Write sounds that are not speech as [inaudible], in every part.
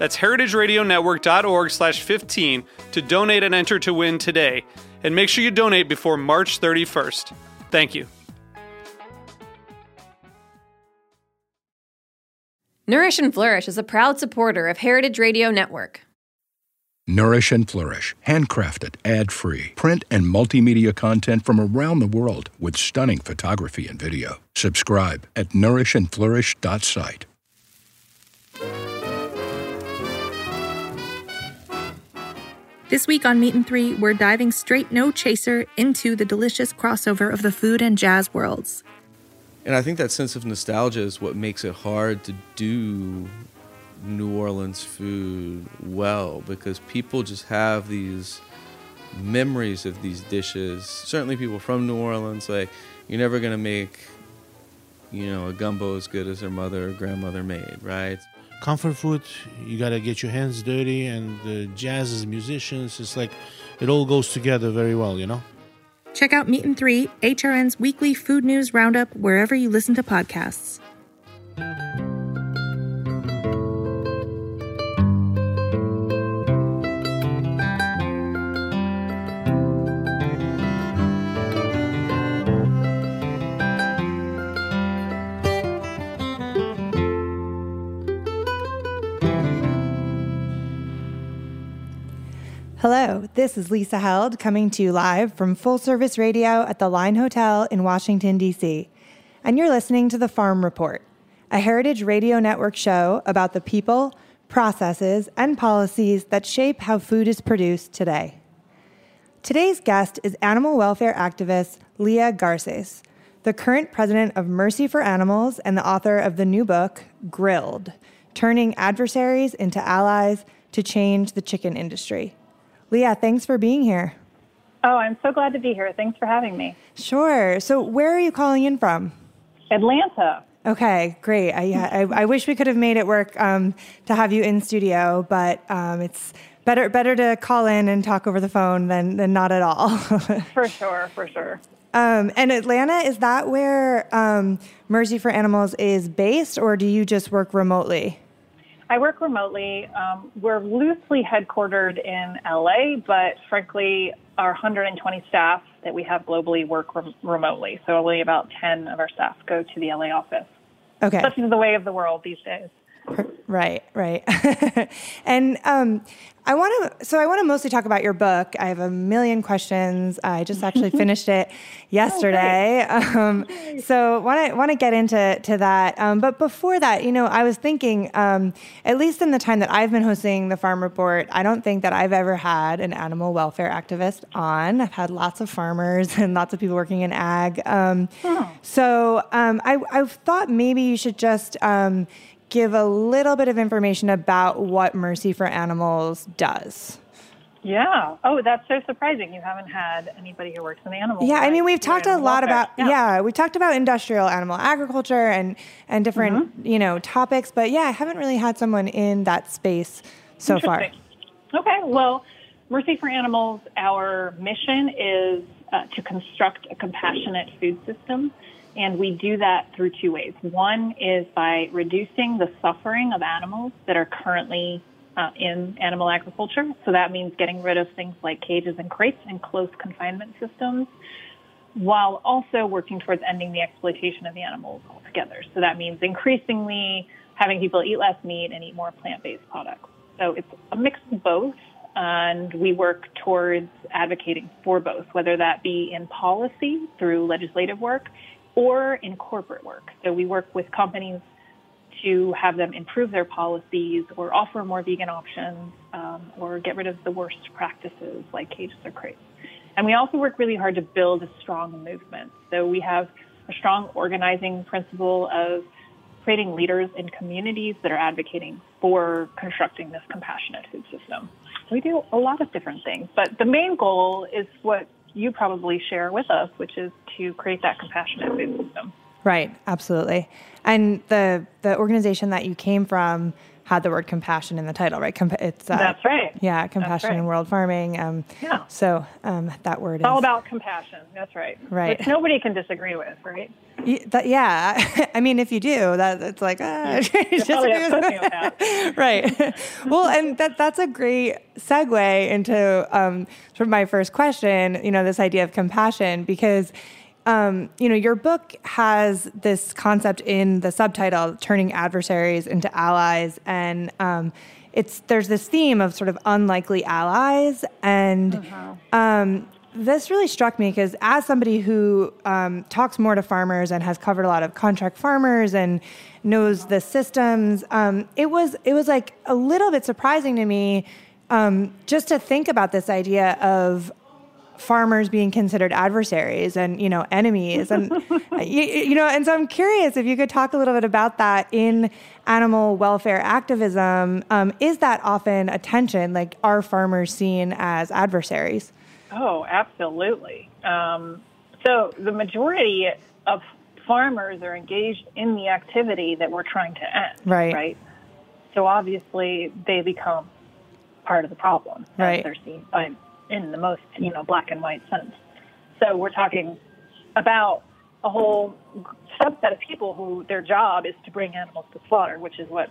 That's heritageradionetwork.org slash 15 to donate and enter to win today. And make sure you donate before March 31st. Thank you. Nourish and Flourish is a proud supporter of Heritage Radio Network. Nourish and Flourish, handcrafted, ad free, print and multimedia content from around the world with stunning photography and video. Subscribe at nourishandflourish.site. This week on Meat and Three, we're diving straight no chaser into the delicious crossover of the food and jazz worlds. And I think that sense of nostalgia is what makes it hard to do New Orleans food well because people just have these memories of these dishes. Certainly, people from New Orleans, like, you're never going to make, you know, a gumbo as good as their mother or grandmother made, right? Comfort food you got to get your hands dirty and the jazz as musicians it's like it all goes together very well you know Check out Meat and Three, HRN's weekly food news roundup, wherever you listen to podcasts. Hello, this is Lisa Held coming to you live from Full Service Radio at the Line Hotel in Washington, D.C. And you're listening to The Farm Report, a Heritage Radio Network show about the people, processes, and policies that shape how food is produced today. Today's guest is animal welfare activist Leah Garces, the current president of Mercy for Animals and the author of the new book, Grilled Turning Adversaries into Allies to Change the Chicken Industry. Leah, thanks for being here. Oh, I'm so glad to be here. Thanks for having me. Sure. So, where are you calling in from? Atlanta. Okay, great. I, I, I wish we could have made it work um, to have you in studio, but um, it's better better to call in and talk over the phone than, than not at all. [laughs] for sure, for sure. Um, and Atlanta, is that where um, Mercy for Animals is based, or do you just work remotely? I work remotely. Um, we're loosely headquartered in LA, but frankly, our 120 staff that we have globally work rem- remotely. So only about 10 of our staff go to the LA office. Okay. Such is the way of the world these days. Right, right. [laughs] and um, I want to, so I want to mostly talk about your book. I have a million questions. I just actually [laughs] finished it yesterday. Oh, um, so want to want to get into to that. Um, but before that, you know, I was thinking, um, at least in the time that I've been hosting the Farm Report, I don't think that I've ever had an animal welfare activist on. I've had lots of farmers [laughs] and lots of people working in ag. Um, oh. So um, I, I thought maybe you should just um, give a little bit of information about what Mercy for Animals does. Yeah. Oh, that's so surprising. You haven't had anybody who works in the animal. Yeah, I mean, we've talked a lot welfare. about yeah. we talked about industrial animal agriculture and and different Mm-hmm. you know topics, but yeah, I haven't really had someone in that space so far. Okay. Well, Mercy for Animals, our mission is uh, to construct a compassionate food system. And we do that through two ways. One is by reducing the suffering of animals that are currently uh, in animal agriculture. So that means getting rid of things like cages and crates and close confinement systems, while also working towards ending the exploitation of the animals altogether. So that means increasingly having people eat less meat and eat more plant based products. So it's a mix of both. and we work towards advocating for both, whether that be in policy through legislative work or in corporate work. So we work with companies to have them improve their policies or offer more vegan options um, or get rid of the worst practices like cages or crates. And we also work really hard to build a strong movement. So we have a strong organizing principle of creating leaders in communities that are advocating for constructing this compassionate food system. We do a lot of different things, but the main goal is what you probably share with us, which is to create that compassionate food system. Right, absolutely. And the the organization that you came from had the word compassion in the title, right? it's uh, that's right. Yeah, compassion right. in world farming. Um, yeah. So um, that word it's is all about compassion. That's right. Right. Which nobody can disagree with, right? Yeah, that, yeah. [laughs] I mean, if you do, that it's like ah, [laughs] [laughs] right. well, and that that's a great segue into um, sort of my first question. You know, this idea of compassion because um, you know, your book has this concept in the subtitle, turning adversaries into allies, and um, it's there's this theme of sort of unlikely allies, and uh-huh. um, this really struck me because as somebody who um, talks more to farmers and has covered a lot of contract farmers and knows the systems, um, it was it was like a little bit surprising to me. Um, just to think about this idea of farmers being considered adversaries and you know enemies. And [laughs] you, you, know and so i'm curious if you could talk a little bit about that in animal welfare activism. Um, is that often a tension like are farmers seen as adversaries? Oh absolutely. Um, so the majority of farmers are engaged in the activity that we're trying to end right. right? So obviously they become part of the problem right. they're seen by in the most you know black and white sense. So we're talking about a whole subset of people who their job is to bring animals to slaughter, which is what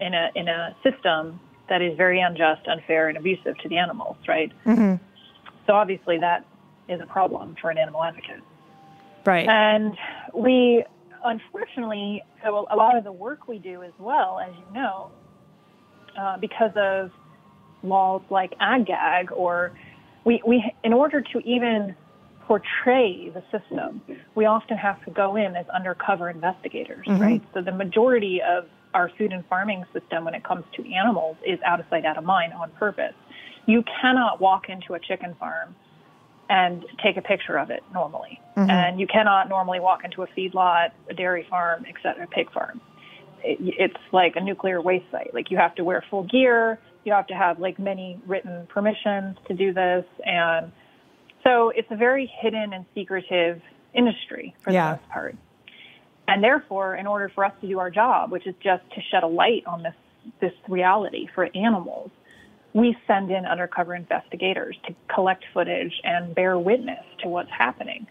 in a in a system that is very unjust, unfair, and abusive to the animals, right? Mm-hmm. So obviously that is a problem for an animal advocate. Right. And we unfortunately, so a lot of the work we do as well, as you know, uh, because of laws like ag-gag or we, we, in order to even portray the system, we often have to go in as undercover investigators, mm-hmm. right? So the majority of our food and farming system when it comes to animals is out of sight, out of mind on purpose. You cannot walk into a chicken farm and take a picture of it normally. Mm-hmm. And you cannot normally walk into a feedlot, a dairy farm, etc., a pig farm. It, it's like a nuclear waste site. Like you have to wear full gear you have to have like many written permissions to do this. And so it's a very hidden and secretive industry for yeah. the most part. And therefore, in order for us to do our job, which is just to shed a light on this, this reality for animals, we send in undercover investigators to collect footage and bear witness to what's happening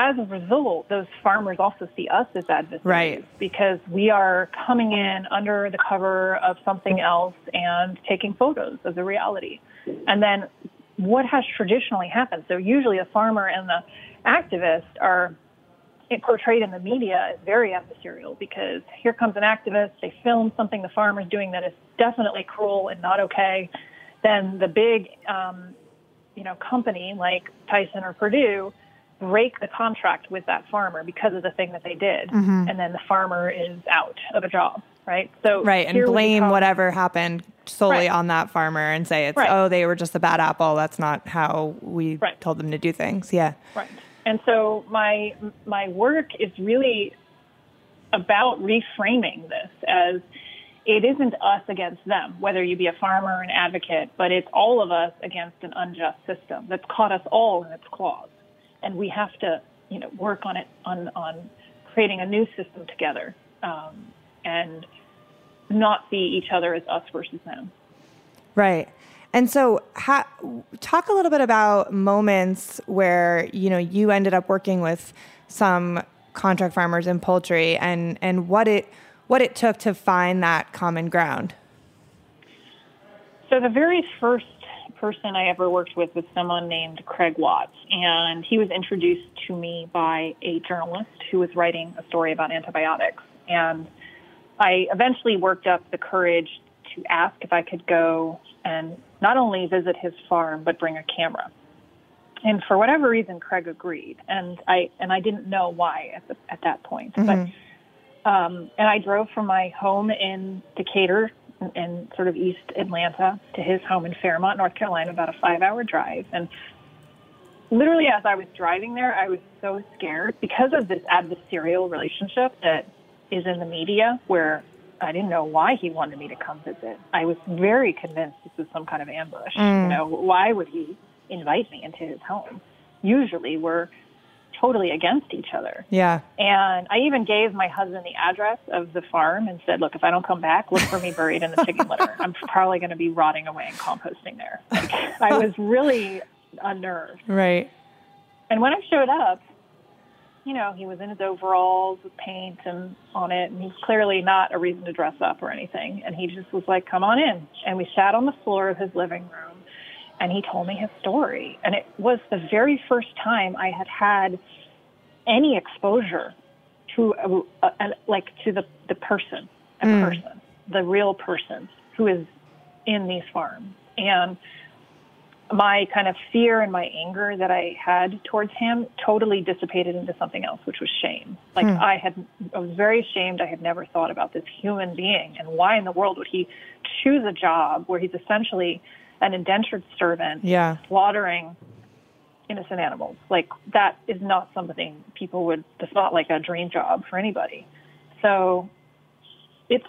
as a result, those farmers also see us as adversaries right. because we are coming in under the cover of something else and taking photos of the reality. And then what has traditionally happened? So usually the farmer and the activist are portrayed in the media as very adversarial because here comes an activist, they film something the farmer's doing that is definitely cruel and not okay. Then the big, um, you know, company like Tyson or Perdue break the contract with that farmer because of the thing that they did, mm-hmm. and then the farmer is out of a job, right? So right, and blame whatever happened solely right. on that farmer and say it's right. oh they were just a bad apple. That's not how we right. told them to do things. Yeah, right. And so my my work is really about reframing this as it isn't us against them, whether you be a farmer or an advocate, but it's all of us against an unjust system that's caught us all in its claws and we have to, you know, work on it on on creating a new system together, um, and not see each other as us versus them. Right. And so, ha- talk a little bit about moments where you know you ended up working with some contract farmers in poultry, and and what it what it took to find that common ground. So the very first person I ever worked with was someone named Craig Watts, and he was introduced to me by a journalist who was writing a story about antibiotics. And I eventually worked up the courage to ask if I could go and not only visit his farm but bring a camera. And for whatever reason, Craig agreed, and I and I didn't know why at the, at that point. But um, and I drove from my home in Decatur, in, sort of East Atlanta, to his home in Fairmont, North Carolina, about a five-hour drive. And literally, as I was driving there, I was so scared because of this adversarial relationship that is in the media, where I didn't know why he wanted me to come visit. I was very convinced this was some kind of ambush. You mm. know, why would he invite me into his home? Usually, we're totally against each other. Yeah. And I even gave my husband the address of the farm and said, look, if I don't come back, look for me buried in the chicken litter. [laughs] I'm probably going to be rotting away and composting there. Like, I was really unnerved. Right. And when I showed up, you know, he was in his overalls with paint and on it, and he's clearly not a reason to dress up or anything. And he just was like, come on in. And we sat on the floor of his living room, and he told me his story. And it was the very first time I had had any exposure to a, a, a, like to the the person, a hmm. person, the real person who is in these farms. And my kind of fear and my anger that I had towards him totally dissipated into something else, which was shame. Like hmm. I had, I was very ashamed. I had never thought about this human being and why in the world would he choose a job where he's essentially an indentured servant, Yeah. slaughtering innocent animals. Like that is not something people would. That's not like a dream job for anybody. So it's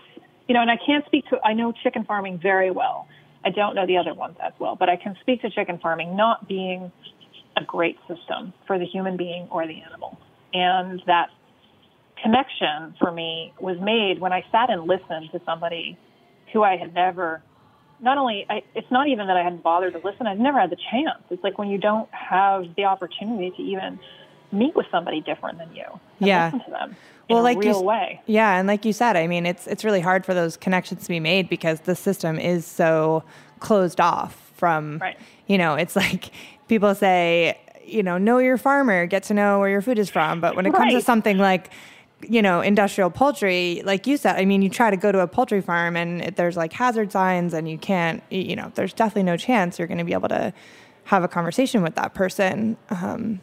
you know, and I can't speak to. I know chicken farming very well. I don't know the other ones as well, but I can speak to chicken farming not being a great system for the human being or the animal. And that connection for me was made when I sat and listened to somebody who I had never not only I, it's not even that I hadn't bothered to listen, I've never had the chance. It's like when you don't have the opportunity to even meet with somebody different than you. Yeah. Listen to them Well, a like you way. Yeah, and like you said, I mean, it's it's really hard for those connections to be made because the system is so closed off from. Right. You know, it's like people say, you know, know your farmer, get to know where your food is from, but when it comes to something like you know industrial poultry like you said i mean you try to go to a poultry farm and it- there's like hazard signs and you can't you know there's definitely no chance you're going to be able to have a conversation with that person um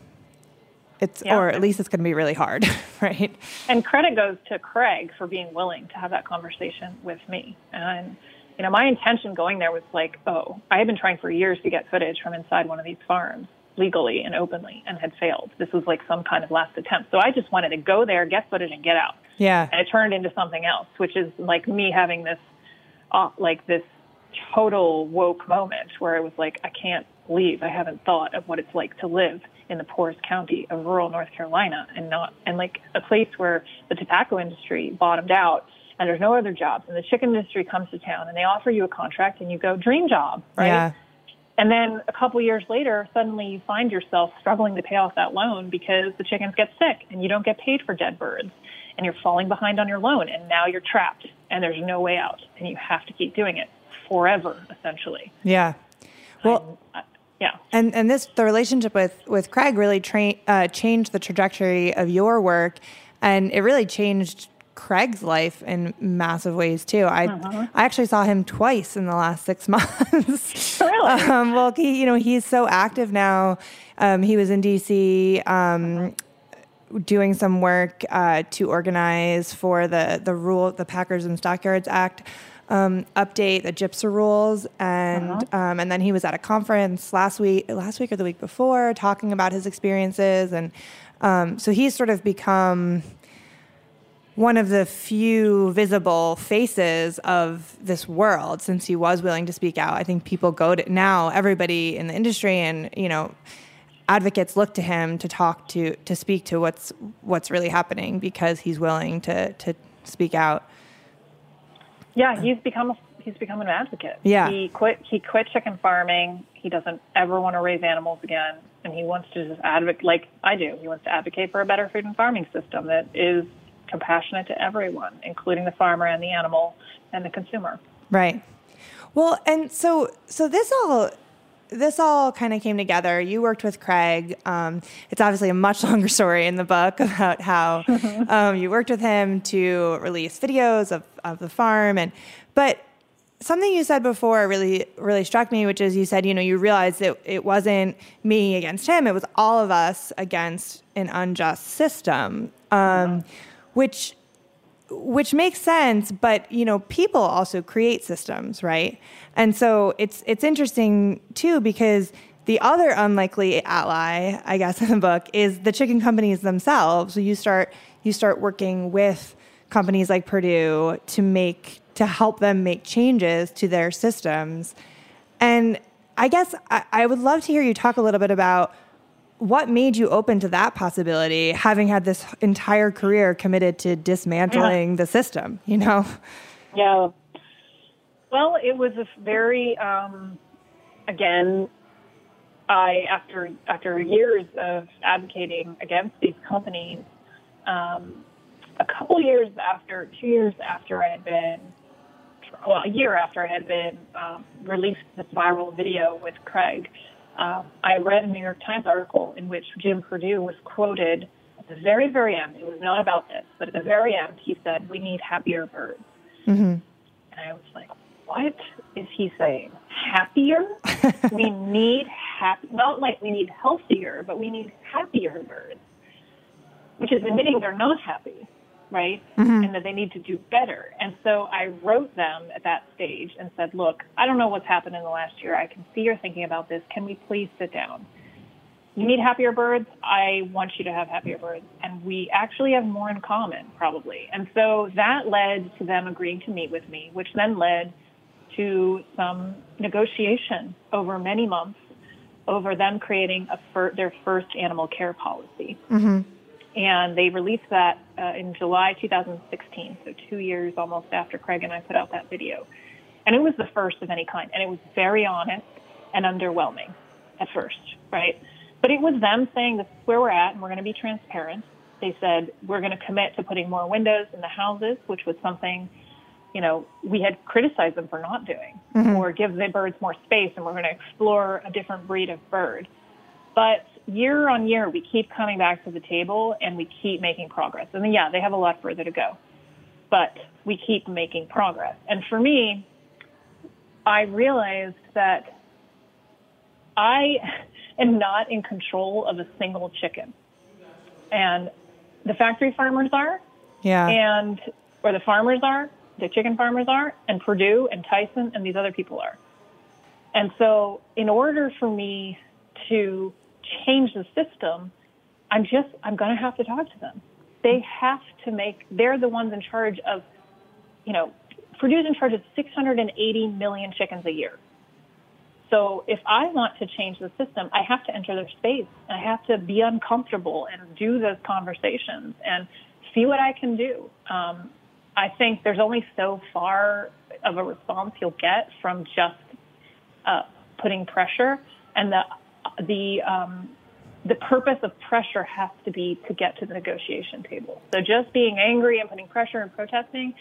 it's Yeah. or at least it's going to be really hard [laughs] right And credit goes to Craig for being willing to have that conversation with me. And, you know, my intention going there was like, oh, I had been trying for years to get footage from inside one of these farms legally and openly and had failed. This was like some kind of last attempt. So I just wanted to go there, get footage, and get out. yeah And it turned into something else, which is like me having this, uh, like this total woke moment where I was like, I can't believe I haven't thought of what it's like to live in the poorest county of rural North Carolina and not, and like a place where the tobacco industry bottomed out and there's no other jobs and the chicken industry comes to town and they offer you a contract and you go dream job, right? yeah And then a couple years later, suddenly you find yourself struggling to pay off that loan because the chickens get sick and you don't get paid for dead birds and you're falling behind on your loan and now you're trapped and there's no way out and you have to keep doing it forever, essentially. yeah well Uh, yeah. and and this the relationship with with Craig really tra- uh, changed the trajectory of your work, and it really changed Craig's life in massive ways too. I I actually saw him twice in the last six [laughs] months. Really? Um, well, he you know he's so active now. Um, he was in DC. Um, doing some work uh, to organize for the the rule the Packers and Stockyards Act um, update the GIPSA rules and um, and then he was at a conference last week last week or the week before talking about his experiences and um, so he's sort of become one of the few visible faces of this world since he was willing to speak out. I think people go to now everybody in the industry and you know advocates look to him to talk to to speak to what's what's really happening because he's willing to to speak out. Yeah, he's become a, he's become an advocate. Yeah. He quit he quit chicken farming. He doesn't ever want to raise animals again and he wants to just advocate like I do. He wants to advocate for a better food and farming system that is compassionate to everyone, including the farmer and the animal and the consumer. Right. Well, and so so this all this all kind of came together. You worked with Craig. Um, it's obviously a much [laughs] longer story in the book about how [laughs] um, you worked with him to release videos of, of the farm, and but something you said before really really struck me, which is you said, you know, you realized that it wasn't me against him; it was all of us against an unjust system, um, which which makes sense. But you know, people also create systems, right? And so it's it's interesting too because the other unlikely ally, I guess, [laughs] in the book is the chicken companies themselves. So you start you start working with companies like Perdue to make to help them make changes to their systems. And I guess I, I would love to hear you talk a little bit about what made you open to that possibility, having had this entire career committed to dismantling yeah. the system, you know? Yeah. Well, it was a very, um, again, I after after years of advocating against these companies, um, a couple years after, two years after I had been well, a year after I had been um, released this viral video with Craig, uh, I read a New York Times article in which Jim Perdue was quoted at the very, very end. It was not about this, but at the very end, he said, "We need happier birds." Mm-hmm. And I was like, "What is he saying? Happier? [laughs] we need happy? Not like we need healthier, but we need happier birds." Which is admitting they're not happy right? Mm-hmm. And that they need to do better. And so I wrote them at that stage and said, look, I don't know what's happened in the last year. I can see you're thinking about this. Can we please sit down? You need happier birds. I want you to have happier birds. And we actually have more in common, probably. And so that led to them agreeing to meet with me, which then led to some negotiation over many months over them creating a fir- their first animal care policy. Mm-hmm and they released that uh, in July 2016, so two years almost after Craig and I put out that video. And it was the first of any kind, and it was very honest and underwhelming at first, right? But it was them saying this is where we're at, and we're going to be transparent. They said we're going to commit to putting more windows in the houses, which was something, you know, we had criticized them for not doing, mm-hmm. or give the birds more space, and we're going to explore a different breed of bird. But year on year, we keep coming back to the table and we keep making progress. And yeah, they have a lot further to go, but we keep making progress. And for me, I realized that I [laughs] am not in control of a single chicken. And the factory farmers are. Yeah. And, or the farmers are, the chicken farmers are, and Perdue and Tyson and these other people are. And so, in order for me to change the system, I'm just, I'm going to have to talk to them. They have to make, they're the ones in charge of, you know, Perdue's in charge of 680 million chickens a year. So if I want to change the system, I have to enter their space. I have to be uncomfortable and do those conversations and see what I can do. Um, I think there's only so far of a response you'll get from just uh, putting pressure, and the the um, the purpose of pressure has to be to get to the negotiation table. So just being angry and putting pressure and protesting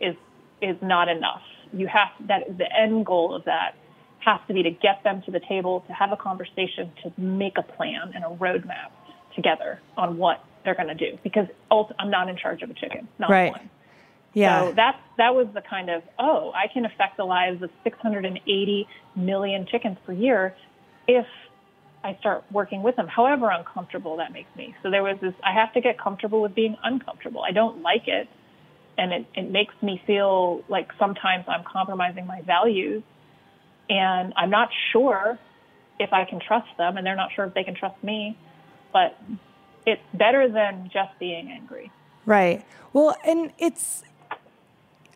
is is not enough. You have that the end goal of that has to be to get them to the table, to have a conversation, to make a plan and a roadmap together on what they're going to do. Because I'm not in charge of a chicken, not right. one. Yeah. So that that was the kind of oh, I can affect the lives of 680 million chickens per year if I start working with them, however uncomfortable that makes me. So there was this, I have to get comfortable with being uncomfortable. I don't like it. And it, it makes me feel like sometimes I'm compromising my values. And I'm not sure if I can trust them, and they're not sure if they can trust me. But it's better than just being angry. Right. Well, and it's,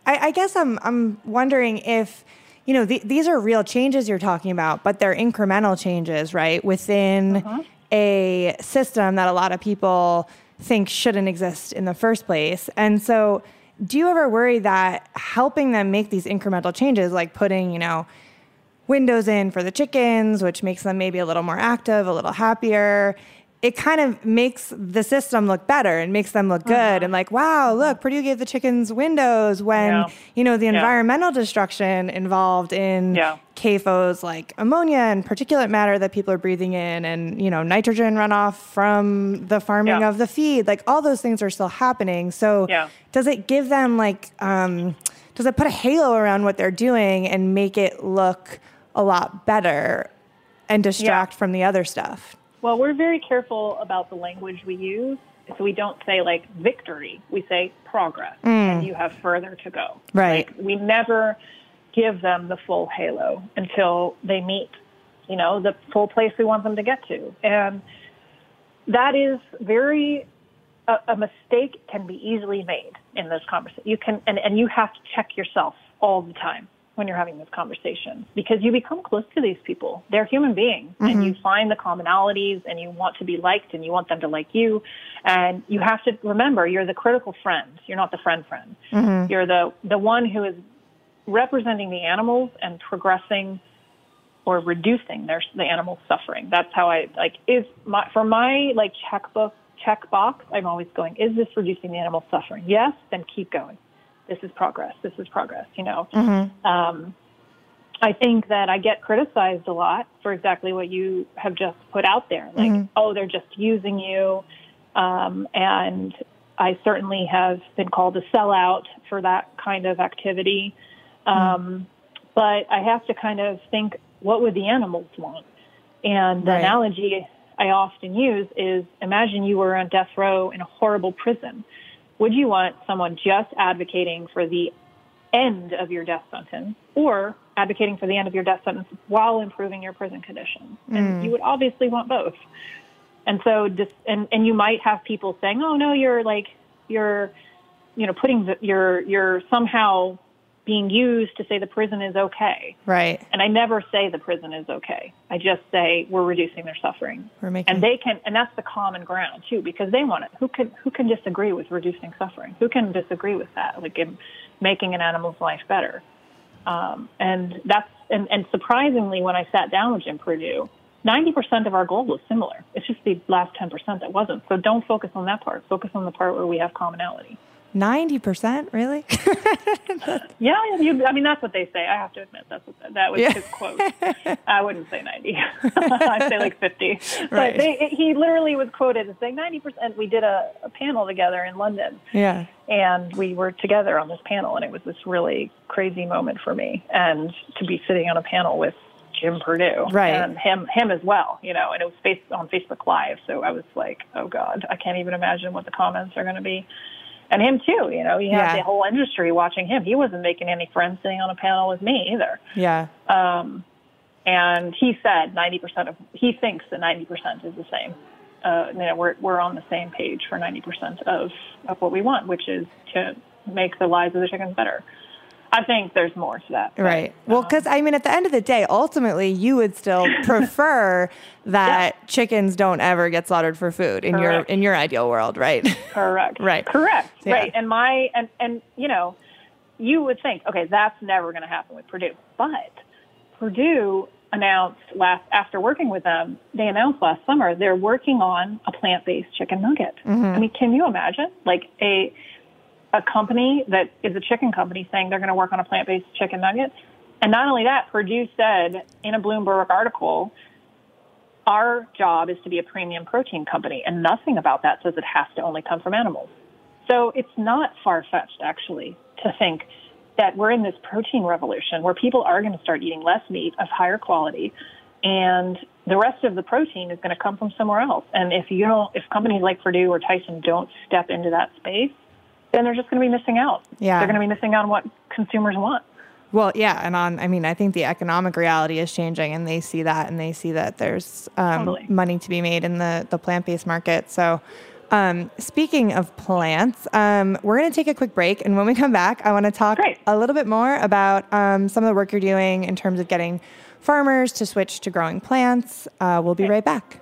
I, I guess I'm, I'm wondering if, you know, th- these are real changes you're talking about, but they're incremental changes, right? Within uh-huh. a system that a lot of people think shouldn't exist in the first place. And so, do you ever worry that helping them make these incremental changes, like putting, you know, windows in for the chickens, which makes them maybe a little more active, a little happier, it kind of makes the system look better and makes them look good uh-huh. and like wow look Perdue gave the chickens windows when yeah. you know the environmental yeah. destruction involved in yeah. CAFOs like ammonia and particulate matter that people are breathing in and you know nitrogen runoff from the farming of the feed like all those things are still happening so yeah. does it give them like um, does it put a halo around what they're doing and make it look a lot better and distract Yeah. from the other stuff? Well, we're very careful about the language we use. So we don't say like victory. We say progress mm. and you have further to go. Right. Like, we never give them the full halo until they meet, you know, the full place we want them to get to. And that is very a, a mistake can be easily made in this conversation. You can and, and you have to check yourself all the time when you're having this conversation because you become close to these people. They're human beings and mm-hmm. you find the commonalities and you want to be liked and you want them to like you. And you have to remember you're the critical friend. You're not the friend friend. Mm-hmm. You're the the one who is representing the animals and progressing or reducing their the animal's suffering. That's how I like is my for my like checkbook check box. I'm always going. Is this reducing the animal suffering? Yes, then keep going. This is progress. This is progress. You know. Um, I think that I get criticized a lot for exactly what you have just put out there. Like, oh, they're just using you. Um, and I certainly have been called a sellout for that kind of activity. Um, But I have to kind of think, what would the animals want? And the Right. analogy I often use is imagine you were on death row in a horrible prison. Would you want someone just advocating for the end of your death sentence or advocating for the end of your death sentence while improving your prison conditions? And mm. you would obviously want both. And so, just, and, and you might have people saying, oh, no, you're like, you're, you know, putting the, you're, you're somehow being used to say the prison is okay. Right. And I never say the prison is okay. I just say we're reducing their suffering. We're making and they can, and that's the common ground too, because they want it. Who can, who can disagree with reducing suffering? Who can disagree with that? Like in making an animal's life better. Um, and that's, and, and surprisingly, when I sat down with Jim Perdue, 90% of our goal was similar. It's just the last 10% that wasn't. So don't focus on that part. Focus on the part where we have commonality. 90%? Really? [laughs] Yeah, you, I mean that's what they say. I have to admit that's what that was Yeah. his quote. I wouldn't say ninety. [laughs] I'd say like fifty. Right. But they, he literally was quoted as saying ninety percent. We did a, a panel together in London, yeah. and we were together on this panel, and it was this really crazy moment for me, and to be sitting on a panel with Jim Perdue, Right. and him him as well, you know, and it was face on Facebook Live, so I was like, oh God, I can't even imagine what the comments are going to be. And him too, you know, he had Yeah. the whole industry watching him. He wasn't making any friends sitting on a panel with me either. Yeah. Um, and he said 90% of, he thinks that 90% is the same. Uh, you know, we're, we're on the same page for 90% of, of what we want, which is to make the lives of the chickens better. I think there's more to that. but, Right. Well, um, because I mean, at the end of the day, ultimately, you would still [laughs] prefer that chickens don't ever get slaughtered for food in your in your ideal world, right? Correct. [laughs] Right. Correct. Yeah. Right. And my and and you know, you would think, okay, that's never going to happen with Perdue, but Perdue announced last after working with them, they announced last summer they're working on a plant-based chicken nugget. Mm-hmm. I mean, can you imagine like a a company that is a chicken company saying they're going to work on a plant-based chicken nugget? And not only that, Perdue said in a Bloomberg article, our job is to be a premium protein company, and nothing about that says it has to only come from animals. So it's not far fetched, actually, to think that we're in this protein revolution where people are going to start eating less meat of higher quality, and the rest of the protein is going to come from somewhere else. And if you don't, if companies like Perdue or Tyson don't step into that space, then they're just going to be missing out. Yeah. they're going to be missing out on what consumers want. Well, yeah, and on I mean, I think the economic reality is changing, and they see that, and they see that there's um, Totally. money to be made in the the plant based market. So. Um, speaking of plants, um, we're going to take a quick break. And when we come back, I want to talk Great. a little bit more about um, some of the work you're doing in terms of getting farmers to switch to growing plants. Uh, we'll be right back.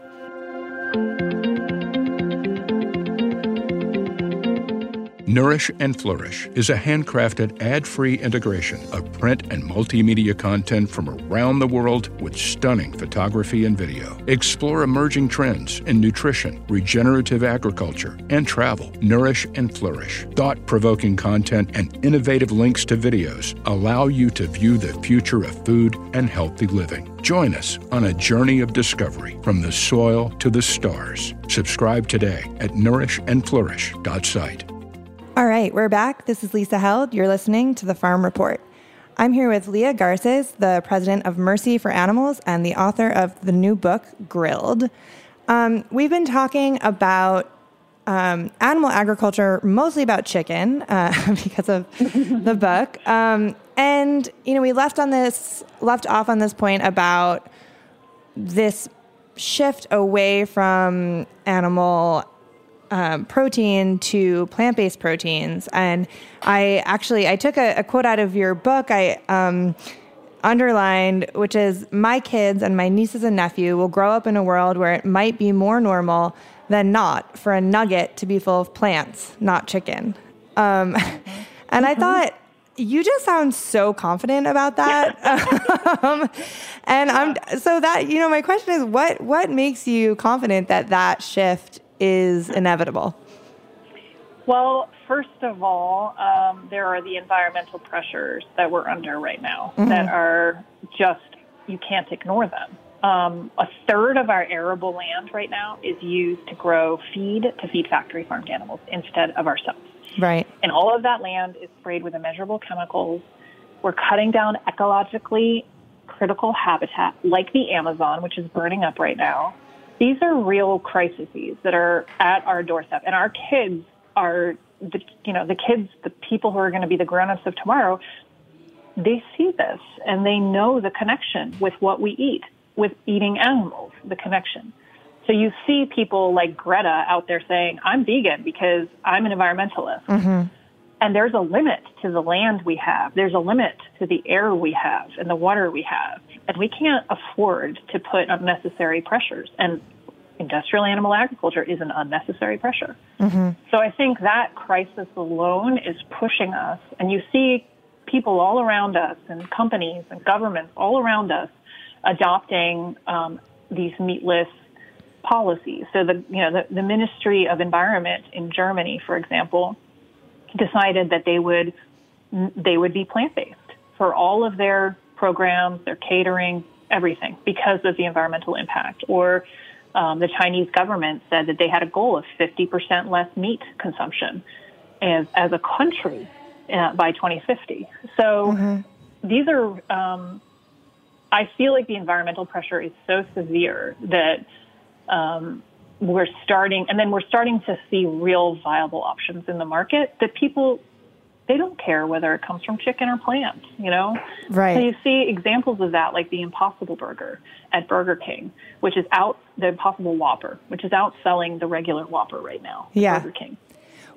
Nourish and Flourish is a handcrafted ad free integration of print and multimedia content from around the world with stunning photography and video. Explore emerging trends in nutrition, regenerative agriculture, and travel. Nourish and Flourish. Thought provoking content and innovative links to videos allow you to view the future of food and healthy living. Join us on a journey of discovery from the soil to the stars. Subscribe today at nourishandflourish.site. All right, we're back. This is Lisa Held. You're listening to the Farm Report. I'm here with Leah Garces, the president of Mercy for Animals and the author of the new book, Grilled. Um, we've been talking about um, animal agriculture, mostly about chicken, uh, [laughs] because of [laughs] the book. Um, and you know, we left on this, left off on this point about this shift away from animal um, protein to plant-based proteins. And I actually I took a, a quote out of your book. I um, underlined, which is my kids and my nieces and nephew will grow up in a world where it might be more normal than not for a nugget to be full of plants, not chicken. Um, [laughs] and I thought you just sound so confident about that. [laughs] um, and I'm so that you know my question is what what makes you confident that that shift is inevitable? Well, first of all, um, there are the environmental pressures that we're under right now Mm-hmm. that are just, you can't ignore them. Um, a third of our arable land right now is used to grow feed to feed factory farmed animals instead of ourselves. Right. And all of that land is sprayed with immeasurable chemicals. We're cutting down ecologically critical habitat like the Amazon, which is burning up right now. These are real crises that are at our doorstep. And our kids are the you know, the kids, the people who are going to be the grown-ups of tomorrow, they see this and they know the connection with what we eat, with eating animals, the connection. So you see people like Greta out there saying, I'm vegan because I'm an environmentalist. Mm-hmm. And there's a limit to the land we have. There's a limit to the air we have and the water we have. And we can't afford to put unnecessary pressures. And industrial animal agriculture is an unnecessary pressure. So I think that crisis alone is pushing us. And you see people all around us and companies and governments all around us adopting um, these meatless policies. So the you know the, the Ministry of Environment in Germany, for example, decided that they would they would be plant based for all of their programs, their catering, everything because of the environmental impact. Or um, the Chinese government said that they had a goal of 50% less meat consumption as, as a country uh, by 2050. So these are, um, I feel like the environmental pressure is so severe that um, we're starting, and then we're starting to see real viable options in the market that people they don't care whether it comes from chicken or plant, you know? Right. So you see examples of that, like the Impossible Burger at Burger King, which is out, the Impossible Whopper, which is outselling the regular Whopper right now. Yeah. Burger King.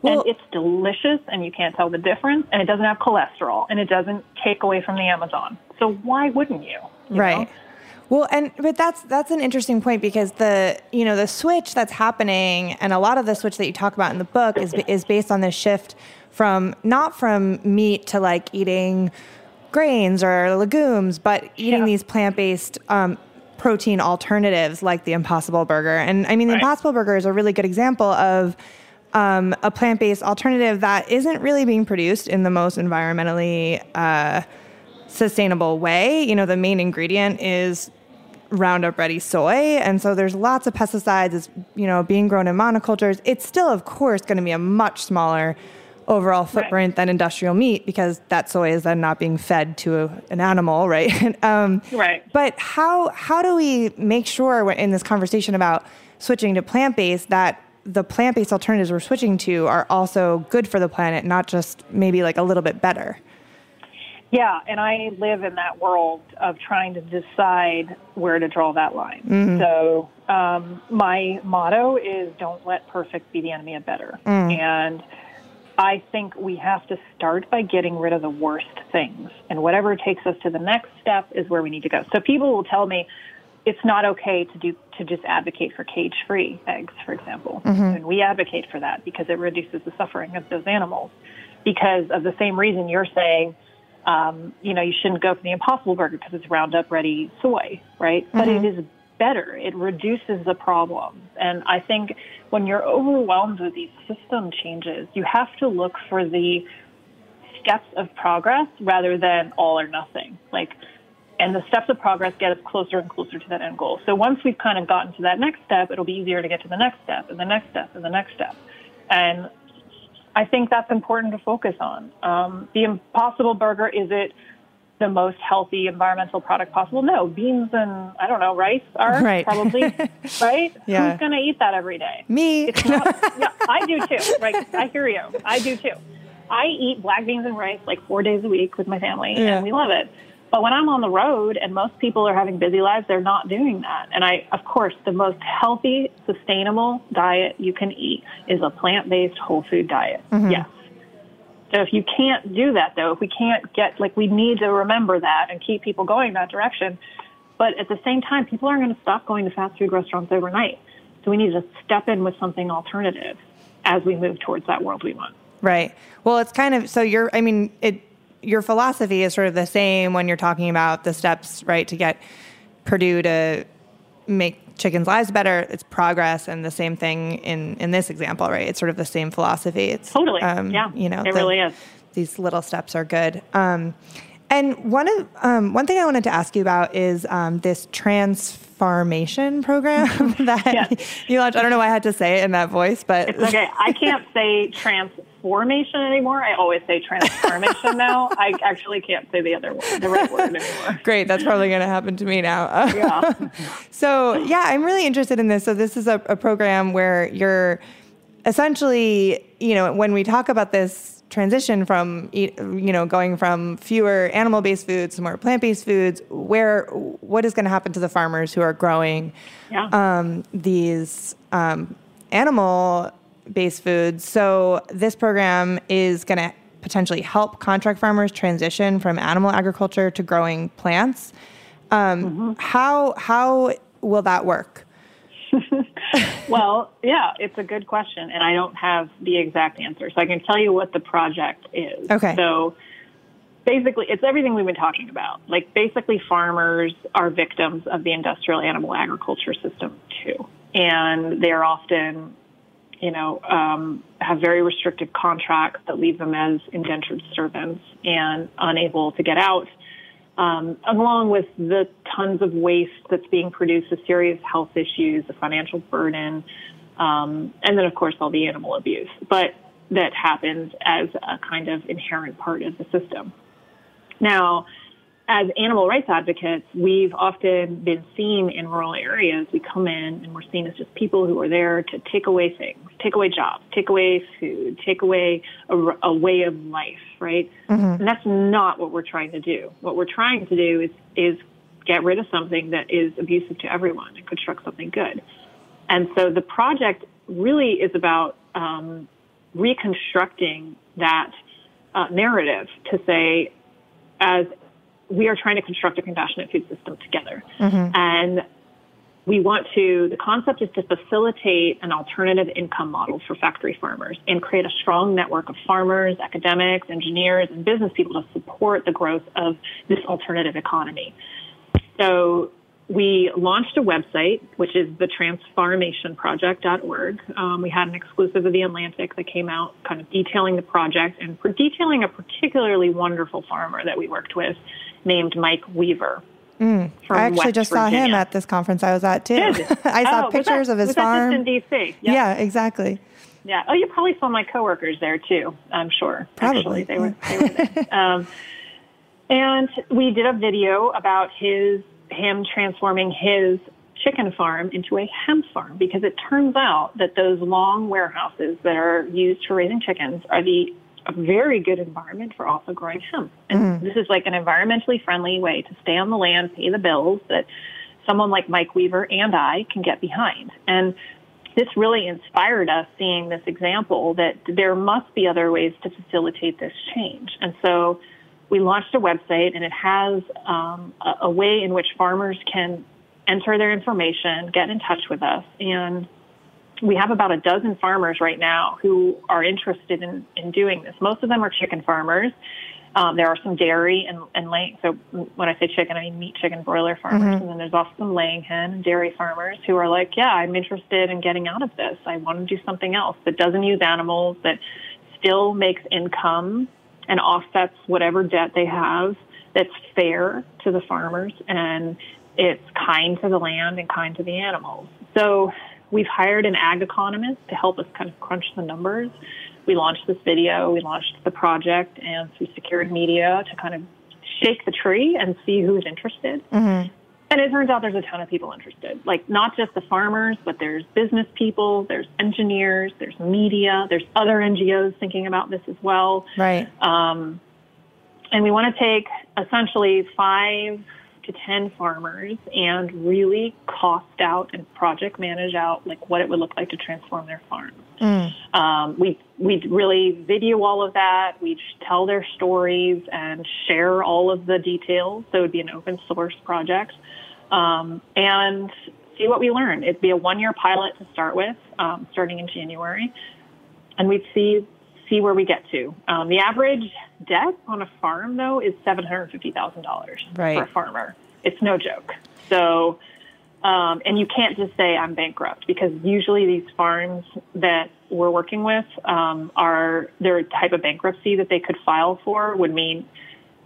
Well- and it's delicious, and you can't tell the difference, and it doesn't have cholesterol, and it doesn't take away from the Amazon. So why wouldn't you? you right know? Well and but that's that's an interesting point because the you know the switch that's happening and a lot of the switch that you talk about in the book is is based on this shift from not from meat to like eating grains or legumes but eating Yeah. these plant-based um, protein alternatives like the impossible burger and i mean the Right. impossible burger is a really good example of um, a plant-based alternative that isn't really being produced in the most environmentally uh, sustainable way. You know, the main ingredient is Roundup Ready soy, and so there's lots of pesticides. It's you know being grown in monocultures. It's still, of course, going to be a much smaller overall footprint than industrial meat because that soy is then not being fed to a, an animal, right? [laughs] um, Right. But how how do we make sure in this conversation about switching to plant based that the plant based alternatives we're switching to are also good for the planet, not just maybe like a little bit better? Yeah, and I live in that world of trying to decide where to draw that line. Mm-hmm. So um, my motto is don't let perfect be the enemy of better. Mm. And I think we have to start by getting rid of the worst things. And whatever takes us to the next step is where we need to go. So people will tell me it's not okay to do to just advocate for cage-free eggs, for example. Mm-hmm. And we advocate for that because it reduces the suffering of those animals. Because of the same reason you're saying um, you know, you shouldn't go for the Impossible Burger because it's Roundup Ready soy, right? But it is better. It reduces the problems. And I think when you're overwhelmed with these system changes, you have to look for the steps of progress rather than all or nothing. Like, and the steps of progress get us closer and closer to that end goal. So once we've kind of gotten to that next step, it'll be easier to get to the next step and the next step and the next step. And I think that's important to focus on. Um, the Impossible Burger is it the most healthy environmental product possible? No, beans and I don't know rice are Right. probably [laughs] right. Yeah. Who's going to eat that every day? Me. It's not, yeah, I do too. Right, I hear you. I do too. I eat black beans and rice like four days a week with my family, Yeah. and we love it. But when I'm on the road and most people are having busy lives, they're not doing that. And I, of course, the most healthy, sustainable diet you can eat is a plant-based whole food diet. Mm-hmm. Yes. So if you can't do that, though, if we can't get like we need to remember that and keep people going that direction. But at the same time, people aren't going to stop going to fast food restaurants overnight. So we need to step in with something alternative as we move towards that world we want. Right. Well, it's kind of so you're, I mean, it your philosophy is sort of the same when you're talking about the steps, right, to get Perdue to make chickens' lives better. It's progress and the same thing in in this example, right? It's sort of the same philosophy. It's Totally. Yeah, you know, it really is. These little steps are good. Um, and one of um, one thing I wanted to ask you about is um, this transfarmation program [laughs] that Yes. you launched. I don't know why I had to say it in that voice, but It's okay. I can't [laughs] say transformation anymore. I always say transfarmation [laughs] now. I actually can't say the other word, the right word anymore. [laughs] Great, that's probably going to happen to me now. [laughs] Yeah. so, yeah, I'm really interested in this. So, this is a, a program where you're essentially, you know, when we talk about this transition from, you know, going from fewer animal-based foods to more plant-based foods, where what is going to happen to the farmers who are growing Yeah. um, these um, animal-based foods? So, this program is going to potentially help contract farmers transition from animal agriculture to growing plants. Um, How how will that work? [laughs] Well, yeah, it's a good question, and I don't have the exact answer. So I can tell you what the project is. Okay. So basically, it's everything we've been talking about. Like, basically, farmers are victims of the industrial animal agriculture system, too. And they're often, you know, um, have very restrictive contracts that leave them as indentured servants and unable to get out um, along with the tons of waste that's being produced, the serious health issues, the financial burden, um, and then of course all the animal abuse. But that happens as a kind of inherent part of the system. Now, as animal rights advocates, we've often been seen in rural areas. We come in and we're seen as just people who are there to take away things, take away jobs, take away food, take away a, a way of life, right? And that's not what we're trying to do. What we're trying to do is, is get rid of something that is abusive to everyone and construct something good. And so the project really is about um, reconstructing that uh, narrative to say, as we are trying to construct a compassionate food system together. Mm-hmm. And we want to, the concept is to facilitate an alternative income model for factory farmers and create a strong network of farmers, academics, engineers, and business people to support the growth of this alternative economy. So we launched a website, which is the transfarmationproject.org. Um, we had an exclusive of The Atlantic that came out kind of detailing the project and detailing a particularly wonderful farmer that we worked with named Mike Weaver. from I actually West just saw him at this conference I was at too. [laughs] I saw Oh, pictures that- of his was farm. That just in D.C. yeah, exactly. Yeah. Oh, you probably saw my coworkers there too. I'm sure. Probably, Actually, they were. They were there. [laughs] um, and we did a video about his him transforming his chicken farm into a hemp farm because it turns out that those long warehouses that are used for raising chickens are the a very good environment for also growing hemp. And mm. this is like an environmentally friendly way to stay on the land, pay the bills that someone like Mike Weaver and I can get behind. And this really inspired us seeing this example that there must be other ways to facilitate this change. And so we launched a website and it has um, a, a way in which farmers can enter their information, get in touch with us, and we have about a dozen farmers right now who are interested in, in doing this. Most of them are chicken farmers. Um, there are some dairy and, and laying. So when I say chicken, I mean meat, chicken, broiler farmers. And then there's also some laying hen and dairy farmers who are like, yeah, I'm interested in getting out of this. I want to do something else that doesn't use animals, that still makes income and offsets whatever debt they have that's fair to the farmers and it's kind to the land and kind to the animals. So we've hired an ag economist to help us kind of crunch the numbers. We launched this video, we launched the project, and through secured media to kind of shake the tree and see who's interested. Mm-hmm. And it turns out there's a ton of people interested. Like not just the farmers, but there's business people, there's engineers, there's media, there's other NGOs thinking about this as well. Right. Um, and we want to take essentially five to 10 farmers and really cost out and project manage out like what it would look like to transform their farm. Mm. Um, we we really video all of that. We tell their stories and share all of the details. So it would be an open source project, um, and see what we learn. It'd be a one year pilot to start with, um, starting in January, and we'd see see where we get to. Um, the average debt on a farm, though, is seven hundred fifty thousand dollars Right. for a farmer. It's no joke. So, um, and you can't just say I'm bankrupt because usually these farms that we're working with um, are their type of bankruptcy that they could file for would mean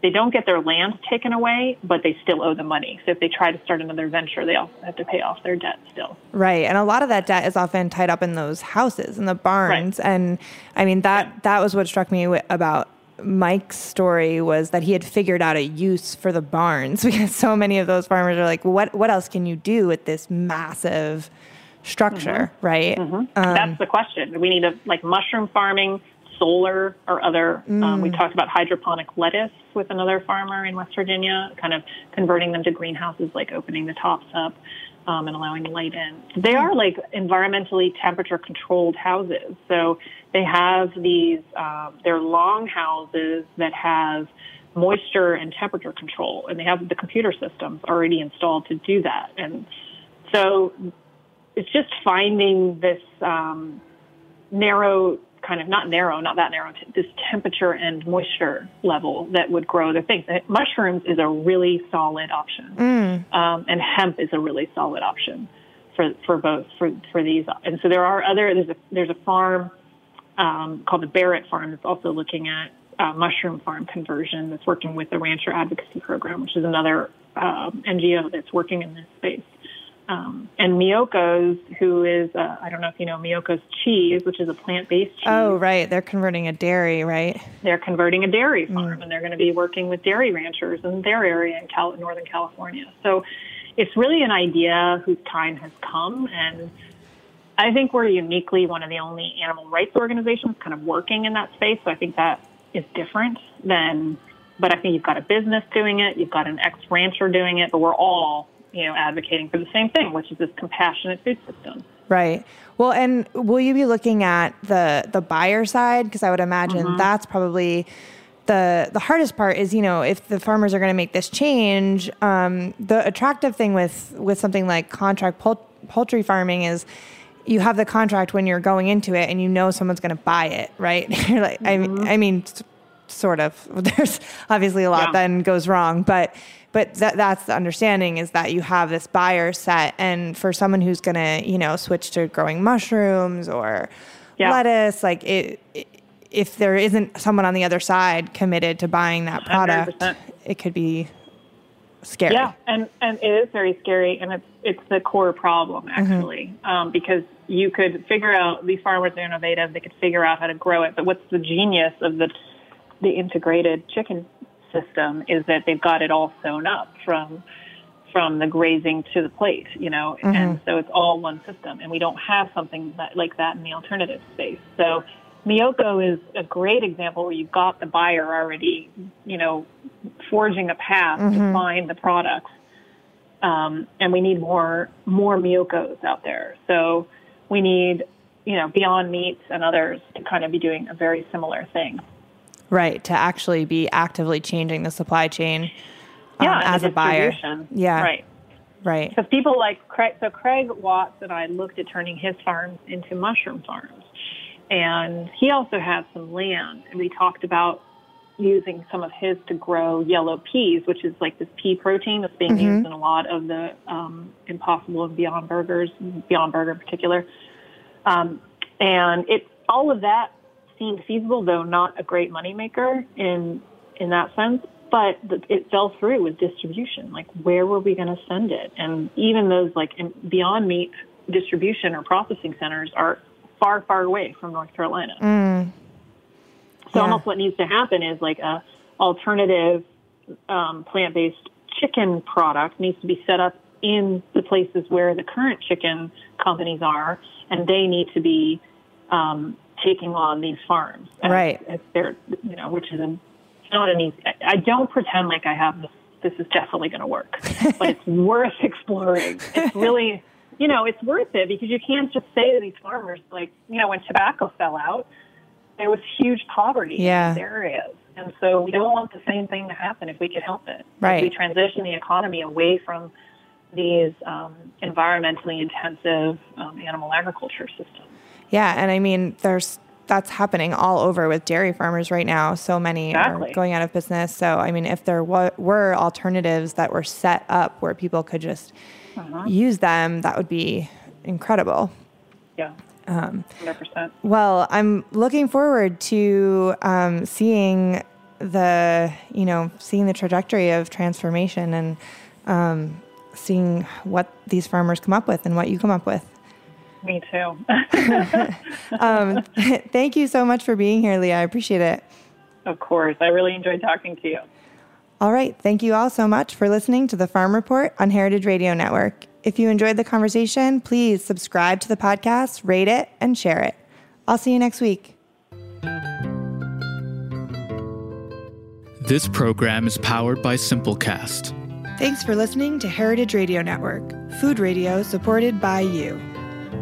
they don't get their land taken away, but they still owe the money. So if they try to start another venture, they also have to pay off their debt still. Right. And a lot of that debt is often tied up in those houses and the barns. And I mean that that was what struck me about Mike's story was that he had figured out a use for the barns [laughs] because so many of those farmers are like, what what else can you do with this massive structure, right? Um, That's the question. We need a like mushroom farming, solar, or other. Um, we talked about hydroponic lettuce with another farmer in West Virginia, kind of converting them to greenhouses, like opening the tops up um, and allowing light in. They are like environmentally temperature controlled houses. So they have these. Um, they're long houses that have moisture and temperature control, and they have the computer systems already installed to do that. And so it's just finding this um, narrow kind of not narrow, not that narrow, this temperature and moisture level that would grow the things. Mushrooms is a really solid option, um, and hemp is a really solid option for for both for for these. And so there are other there's a there's a farm um, called the Barrett Farm that's also looking at uh, mushroom farm conversion that's working with the Rancher Advocacy Program, which is another um, NGO that's working in this space. Um, and Miyoko's, who is, uh, I don't know if you know Miyoko's cheese, which is a plant-based cheese. Oh, right. They're converting a dairy, right? They're converting a dairy farm, and they're going to be working with dairy ranchers in their area in Cal- Northern California. So it's really an idea whose time has come, and I think we're uniquely one of the only animal rights organizations kind of working in that space. So I think that is different than, but I think you've got a business doing it, you've got an ex-rancher doing it, but we're all, you know, advocating for the same thing, which is this compassionate food system. Right. Well, and will you be looking at the the buyer side? Because I would imagine that's probably the the hardest part. Is you know if the farmers are going to make this change, um, the attractive thing with with something like contract poul- poultry farming is you have the contract when you're going into it, and you know someone's going to buy it, right? [laughs] you're like, I mean, I mean, sort of. [laughs] There's obviously a lot Yeah. then goes wrong, but but that, that's the understanding is that you have this buyer set and for someone who's going to you know switch to growing mushrooms or Yeah. lettuce like it, it if there isn't someone on the other side committed to buying that product 100%. it could be scary Yeah, and and it is very scary, and it's it's the core problem actually, um, because you could figure out these farmers are innovative; they could figure out how to grow it. But what's the genius of the the integrated chicken system is that they've got it all sewn up from from the grazing to the plate, you know, and so it's all one system, and we don't have something that, like that in the alternative space. So Miyoko is a great example where you've got the buyer already, you know, forging a path to find the products. Um, and we need more more Miyokos out there. So we need, you know, Beyond Meats and others to kind of be doing a very similar thing. Right to actually be actively changing the supply chain um, Yeah, as a buyer yeah Right. right Because people like Craig, so Craig Watts and I looked at turning his farms into mushroom farms. And he also has some land. And we talked about using some of his to grow yellow peas, which is like this pea protein that's being used in a lot of the um, Impossible and Beyond Burgers, Beyond Burger in particular. Um, and it all of that seemed feasible, though not a great moneymaker in in that sense. But the, it fell through with distribution. Like, where were we going to send it? And even those like in- Beyond Meat distribution or processing centers are far, far away from North Carolina. Mm. So Yeah. almost what needs to happen is like a alternative um, plant-based chicken product needs to be set up in the places where the current chicken companies are, and they need to be um, taking on these farms. Right. as they're, you know, which is a, not an easy. I- I don't pretend like I have this. This is definitely going to work, but it's [laughs] worth exploring. It's really, you know, it's worth it because you can't just say to these farmers, like, you know, when tobacco fell out, there was huge poverty Yeah. in these areas. And so we don't want the same thing to happen if we could help it. Right. If we transition the economy away from these um, environmentally intensive um, animal agriculture systems. Yeah, and I mean, there's that's happening all over with dairy farmers right now. So many Exactly. are going out of business. So I mean, if there were alternatives that were set up where people could just Uh-huh. use them, that would be incredible. Yeah. Um, 100%. Well, I'm looking forward to um, seeing the you know seeing the trajectory of transformation and um, seeing what these farmers come up with and what you come up with. Me too. [laughs] Um, [laughs] thank you so much for being here, Leah. I appreciate it. of course. I really enjoyed talking to you. All right. Thank you all so much for listening to the Farm Report on Heritage Radio Network. If you enjoyed the conversation, please subscribe to the podcast, rate it, and share it. I'll see you next week. This program is powered by Simplecast. Thanks for listening to Heritage Radio Network, food radio supported by you.